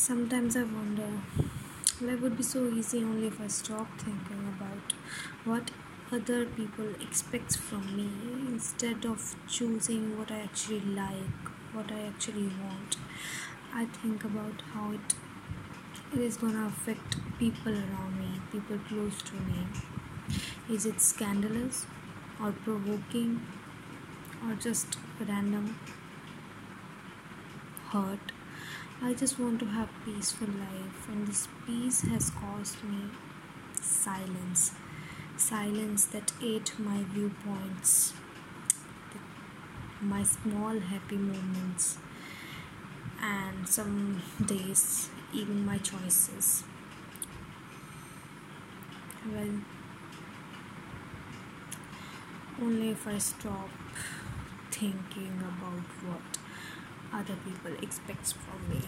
Sometimes I wonder, life would be so easy only if I stop thinking about what other people expect from me instead of choosing what I actually like, what I actually want. I think about how it it is gonna affect people around me, people close to me. Is it scandalous or provoking or just random hurt? I just want to have peaceful life and this peace has caused me silence. Silence that ate my viewpoints, my small happy moments and some days even my choices. Well, only if I stop thinking about what other people expect from me.